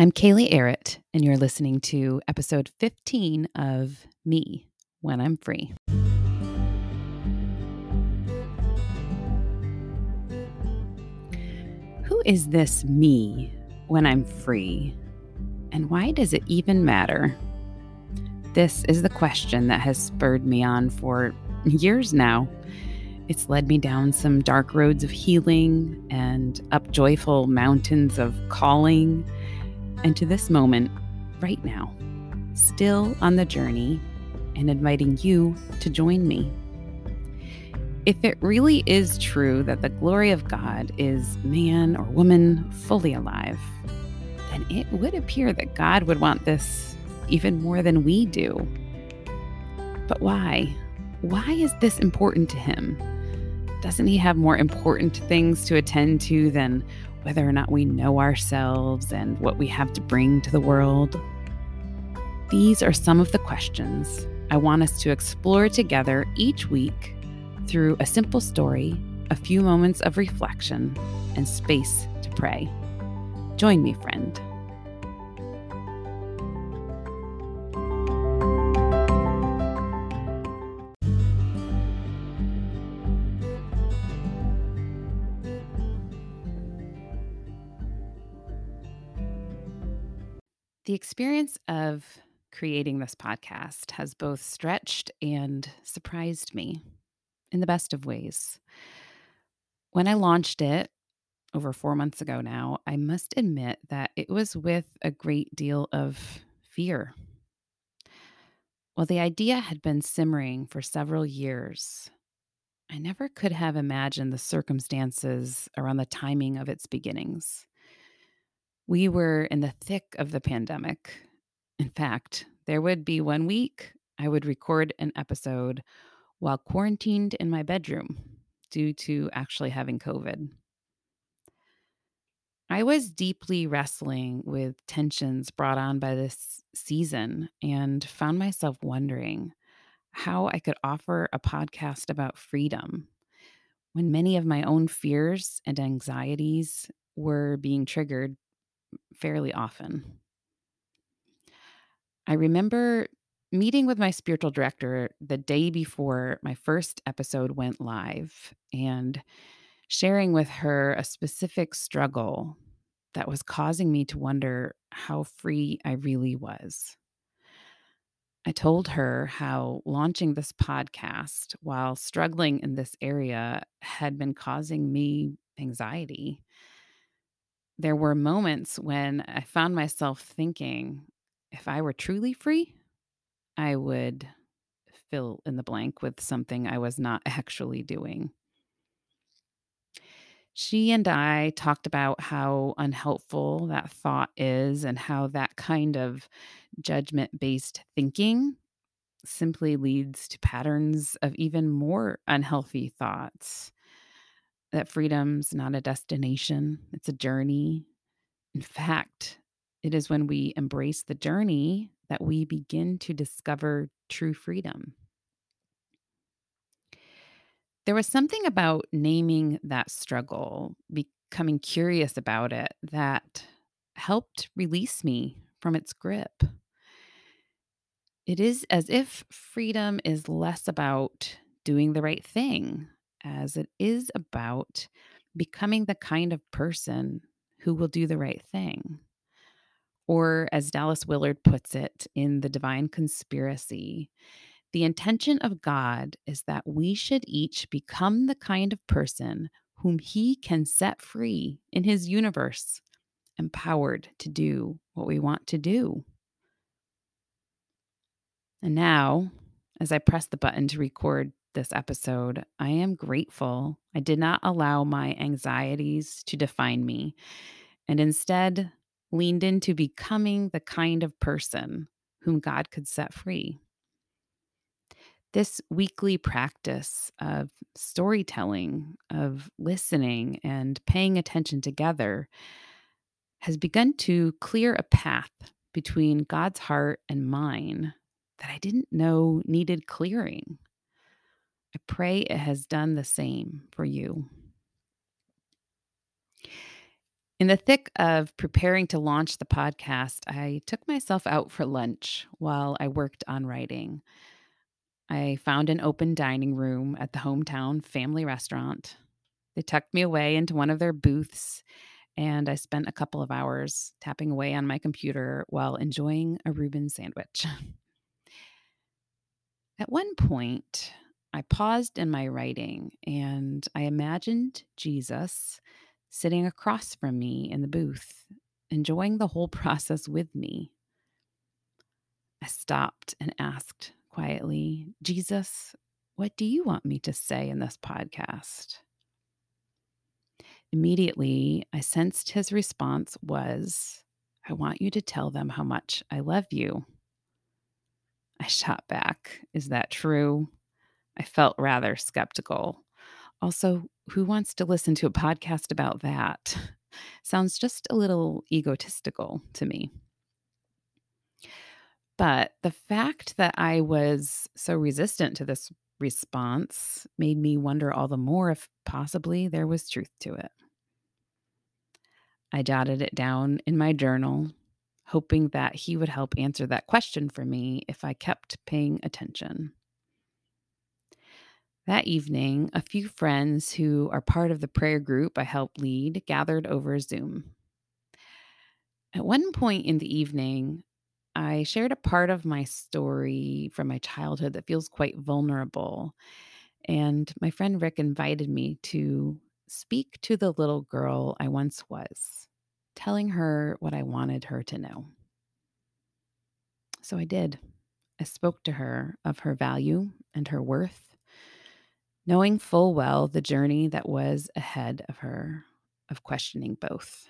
I'm Kaylee Arrett, and you're listening to episode 15 of Me When I'm Free. Who is this me when I'm free? And why does it even matter? This is the question that has spurred me on for years now. It's led me down some dark roads of healing and up joyful mountains of calling, and to this moment, right now, still on the journey and inviting you to join me. If it really is true that the glory of God is man or woman fully alive, then it would appear that God would want this even more than we do. But why? Why is this important to him? Doesn't he have more important things to attend to than whether or not we know ourselves and what we have to bring to the world? These are some of the questions I want us to explore together each week through a simple story, a few moments of reflection, and space to pray. Join me, friend. The experience of creating this podcast has both stretched and surprised me in the best of ways. When I launched it over four months ago now, I must admit that it was with a great deal of fear. While the idea had been simmering for several years, I never could have imagined the circumstances around the timing of its beginnings. We were in the thick of the pandemic. In fact, there would be one week I would record an episode while quarantined in my bedroom due to actually having COVID. I was deeply wrestling with tensions brought on by this season and found myself wondering how I could offer a podcast about freedom when many of my own fears and anxieties were being triggered fairly often. I remember meeting with my spiritual director the day before my first episode went live and sharing with her a specific struggle that was causing me to wonder how free I really was. I told her how launching this podcast while struggling in this area had been causing me anxiety there were moments when I found myself thinking, if I were truly free, I would fill in the blank with something I was not actually doing. She and I talked about how unhelpful that thought is and how that kind of judgment based thinking simply leads to patterns of even more unhealthy thoughts that freedom's not a destination, it's a journey. In fact, it is when we embrace the journey that we begin to discover true freedom. There was something about naming that struggle, becoming curious about it, that helped release me from its grip. It is as if freedom is less about doing the right thing as it is about becoming the kind of person who will do the right thing. Or, as Dallas Willard puts it in The Divine Conspiracy, the intention of God is that we should each become the kind of person whom He can set free in His universe, empowered to do what we want to do. And now, as I press the button to record this episode, I am grateful I did not allow my anxieties to define me and instead leaned into becoming the kind of person whom God could set free. This weekly practice of storytelling, of listening, and paying attention together has begun to clear a path between God's heart and mine that I didn't know needed clearing. I pray it has done the same for you. In the thick of preparing to launch the podcast, I took myself out for lunch while I worked on writing. I found an open dining room at the hometown family restaurant. They tucked me away into one of their booths, and I spent a couple of hours tapping away on my computer while enjoying a Reuben sandwich. At one point, I paused in my writing and I imagined Jesus sitting across from me in the booth, enjoying the whole process with me. I stopped and asked quietly, Jesus, what do you want me to say in this podcast? Immediately, I sensed his response was, I want you to tell them how much I love you. I shot back, Is that true? I felt rather skeptical. Also, who wants to listen to a podcast about that? Sounds just a little egotistical to me. But the fact that I was so resistant to this response made me wonder all the more if possibly there was truth to it. I jotted it down in my journal, hoping that he would help answer that question for me if I kept paying attention. That evening, a few friends who are part of the prayer group I help lead gathered over Zoom. At one point in the evening, I shared a part of my story from my childhood that feels quite vulnerable. And my friend Rick invited me to speak to the little girl I once was, telling her what I wanted her to know. So I did. I spoke to her of her value and her worth, knowing full well the journey that was ahead of her of questioning both.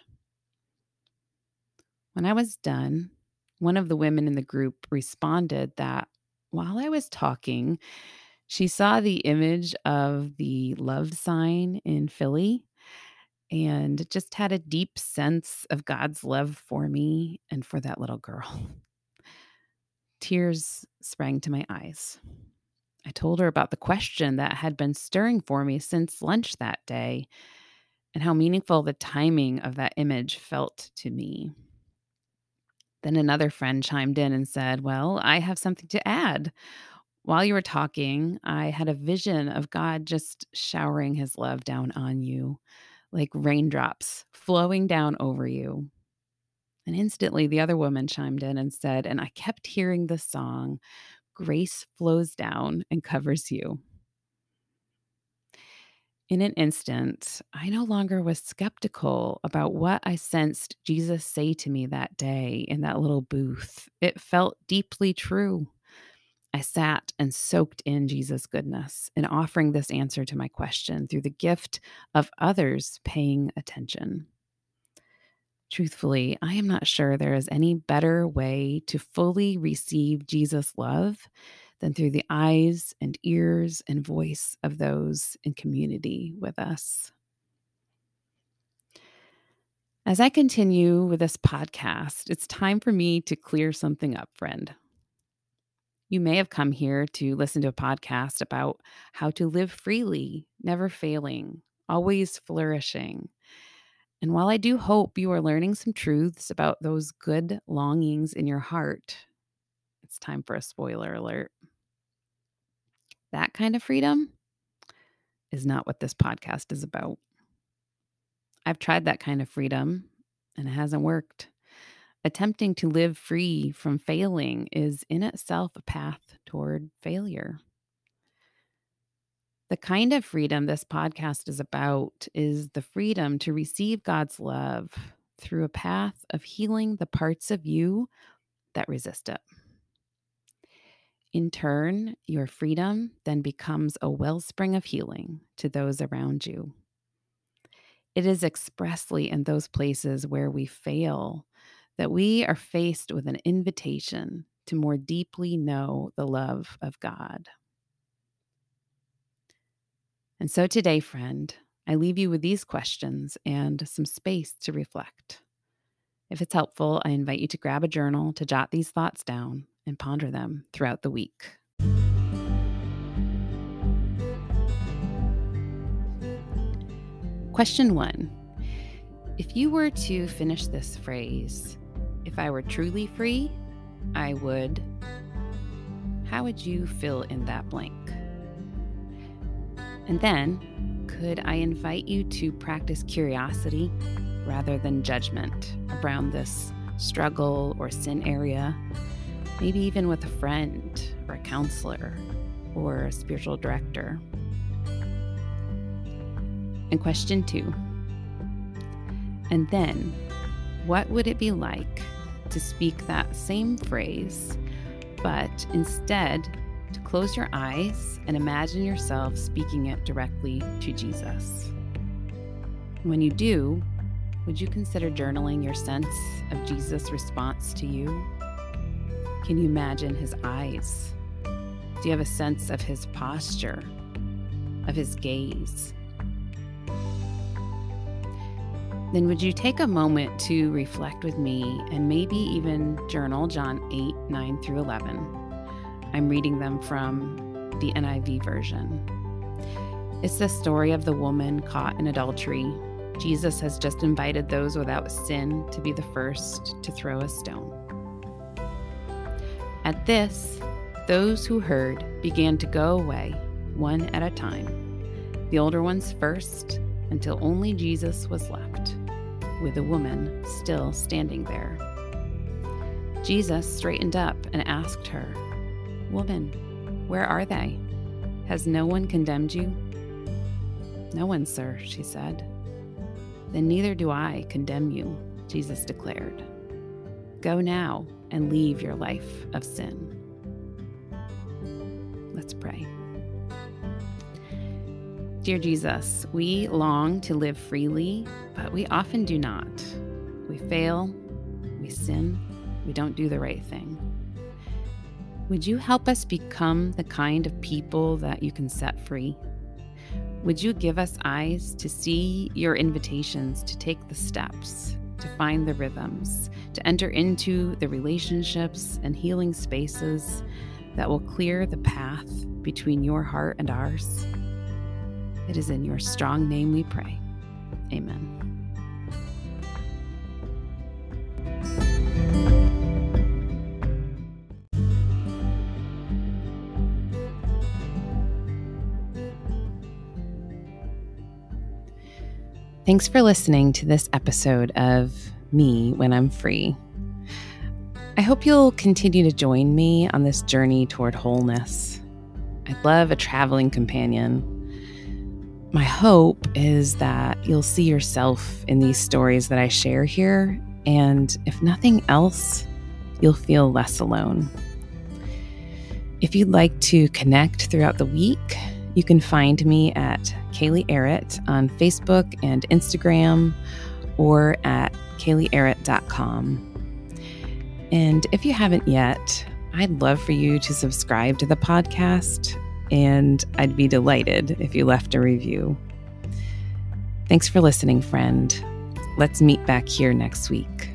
When I was done, one of the women in the group responded that while I was talking, she saw the image of the love sign in Philly and just had a deep sense of God's love for me and for that little girl. Tears sprang to my eyes. I told her about the question that had been stirring for me since lunch that day and how meaningful the timing of that image felt to me. Then another friend chimed in and said, Well, I have something to add. While you were talking, I had a vision of God just showering his love down on you, like raindrops flowing down over you. And instantly, the other woman chimed in and said, And I kept hearing the song, Grace flows down and covers you. In an instant, I no longer was skeptical about what I sensed Jesus say to me that day in that little booth. It felt deeply true. I sat and soaked in Jesus' goodness in offering this answer to my question through the gift of others paying attention. Truthfully, I am not sure there is any better way to fully receive Jesus' love than through the eyes and ears and voice of those in community with us. As I continue with this podcast, it's time for me to clear something up, friend. You may have come here to listen to a podcast about how to live freely, never failing, always flourishing. And while I do hope you are learning some truths about those good longings in your heart, it's time for a spoiler alert. That kind of freedom is not what this podcast is about. I've tried that kind of freedom and it hasn't worked. Attempting to live free from failing is in itself a path toward failure. The kind of freedom this podcast is about is the freedom to receive God's love through a path of healing the parts of you that resist it. In turn, your freedom then becomes a wellspring of healing to those around you. It is expressly in those places where we fail that we are faced with an invitation to more deeply know the love of God. And so today, friend, I leave you with these questions and some space to reflect. If it's helpful, I invite you to grab a journal to jot these thoughts down and ponder them throughout the week. Question one If you were to finish this phrase, if I were truly free, I would, how would you fill in that blank? And then, could I invite you to practice curiosity rather than judgment around this struggle or sin area? Maybe even with a friend or a counselor or a spiritual director. And question two. And then, what would it be like to speak that same phrase, but instead to close your eyes and imagine yourself speaking it directly to Jesus? When you do, would you consider journaling your sense of Jesus' response to you? Can you imagine his eyes? Do you have a sense of his posture, of his gaze? Then would you take a moment to reflect with me and maybe even journal John 8, 9 through 11? I'm reading them from the NIV version. It's the story of the woman caught in adultery. Jesus has just invited those without sin to be the first to throw a stone. At this, those who heard began to go away, one at a time, the older ones first, until only Jesus was left, with the woman still standing there. Jesus straightened up and asked her, Woman, where are they? Has no one condemned you? No one, sir, she said. Then neither do I condemn you, Jesus declared. Go now and leave your life of sin. Let's pray. Dear Jesus, we long to live freely, but we often do not. We fail, we sin, we don't do the right thing. Would you help us become the kind of people that you can set free? Would you give us eyes to see your invitations to take the steps, to find the rhythms, to enter into the relationships and healing spaces that will clear the path between your heart and ours? It is in your strong name we pray. Amen. Thanks for listening to this episode of Me When I'm Free. I hope you'll continue to join me on this journey toward wholeness. I'd love a traveling companion. My hope is that you'll see yourself in these stories that I share here, and if nothing else, you'll feel less alone. If you'd like to connect throughout the week, you can find me at Kaylee Arrett on Facebook and Instagram or at kayleearrett.com. And if you haven't yet, I'd love for you to subscribe to the podcast, and I'd be delighted if you left a review. Thanks for listening, friend. Let's meet back here next week.